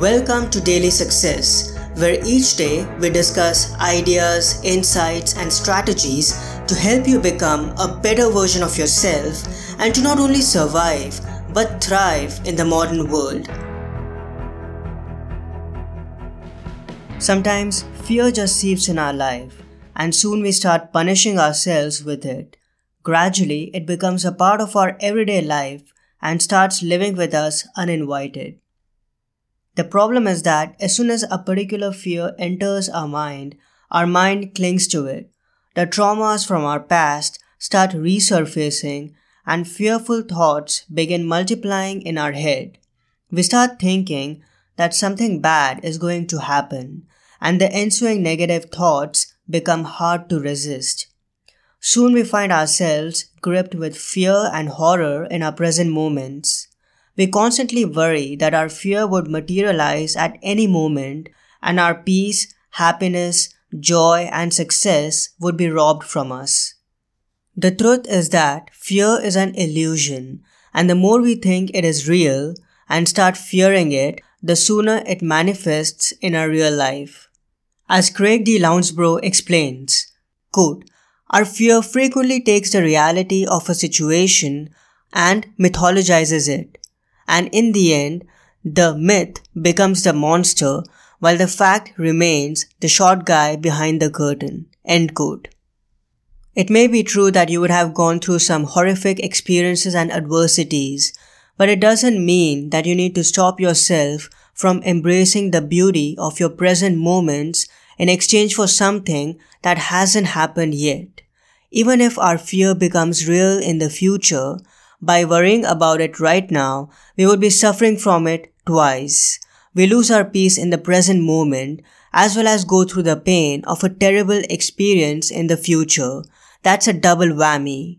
Welcome to Daily Success, where each day we discuss ideas, insights, and strategies to help you become a better version of yourself and to not only survive but thrive in the modern world. Sometimes fear just seeps in our life, and soon we start punishing ourselves with it. Gradually, it becomes a part of our everyday life and starts living with us uninvited. The problem is that as soon as a particular fear enters our mind, our mind clings to it. The traumas from our past start resurfacing and fearful thoughts begin multiplying in our head. We start thinking that something bad is going to happen, and the ensuing negative thoughts become hard to resist. Soon we find ourselves gripped with fear and horror in our present moments. We constantly worry that our fear would materialize at any moment and our peace, happiness, joy, and success would be robbed from us. The truth is that fear is an illusion, and the more we think it is real and start fearing it, the sooner it manifests in our real life. As Craig D. Lounsbrough explains, quote, our fear frequently takes the reality of a situation and mythologizes it. And in the end, the myth becomes the monster while the fact remains the short guy behind the curtain. End quote. It may be true that you would have gone through some horrific experiences and adversities, but it doesn't mean that you need to stop yourself from embracing the beauty of your present moments in exchange for something that hasn't happened yet. Even if our fear becomes real in the future, by worrying about it right now, we would be suffering from it twice. We lose our peace in the present moment as well as go through the pain of a terrible experience in the future. That's a double whammy.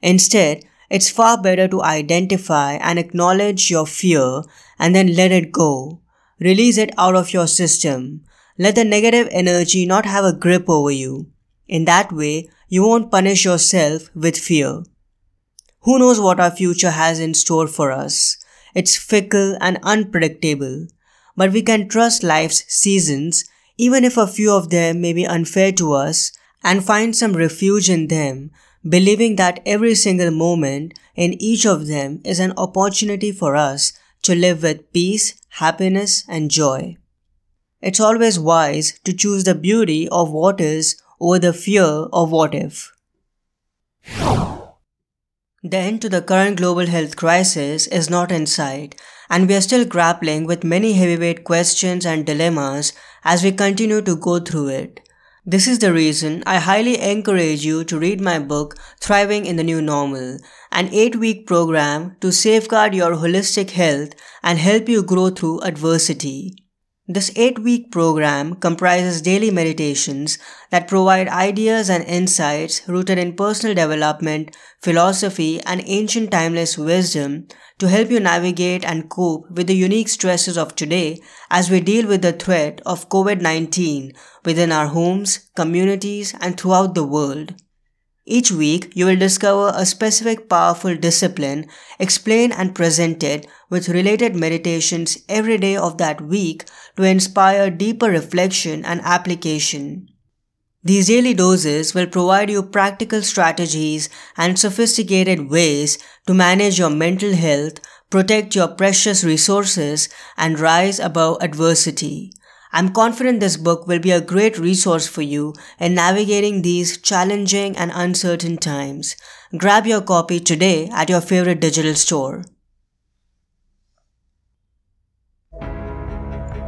Instead, it's far better to identify and acknowledge your fear and then let it go. Release it out of your system. Let the negative energy not have a grip over you. In that way, you won't punish yourself with fear. Who knows what our future has in store for us? It's fickle and unpredictable. But we can trust life's seasons, even if a few of them may be unfair to us, and find some refuge in them, believing that every single moment in each of them is an opportunity for us to live with peace, happiness, and joy. It's always wise to choose the beauty of what is over the fear of what if. The end to the current global health crisis is not in sight, and we are still grappling with many heavyweight questions and dilemmas as we continue to go through it. This is the reason I highly encourage you to read my book Thriving in the New Normal, an 8 week program to safeguard your holistic health and help you grow through adversity. This eight week program comprises daily meditations that provide ideas and insights rooted in personal development, philosophy, and ancient timeless wisdom to help you navigate and cope with the unique stresses of today as we deal with the threat of COVID 19 within our homes, communities, and throughout the world. Each week, you will discover a specific powerful discipline, explain and present it with related meditations every day of that week to inspire deeper reflection and application. These daily doses will provide you practical strategies and sophisticated ways to manage your mental health, protect your precious resources, and rise above adversity. I'm confident this book will be a great resource for you in navigating these challenging and uncertain times. Grab your copy today at your favorite digital store.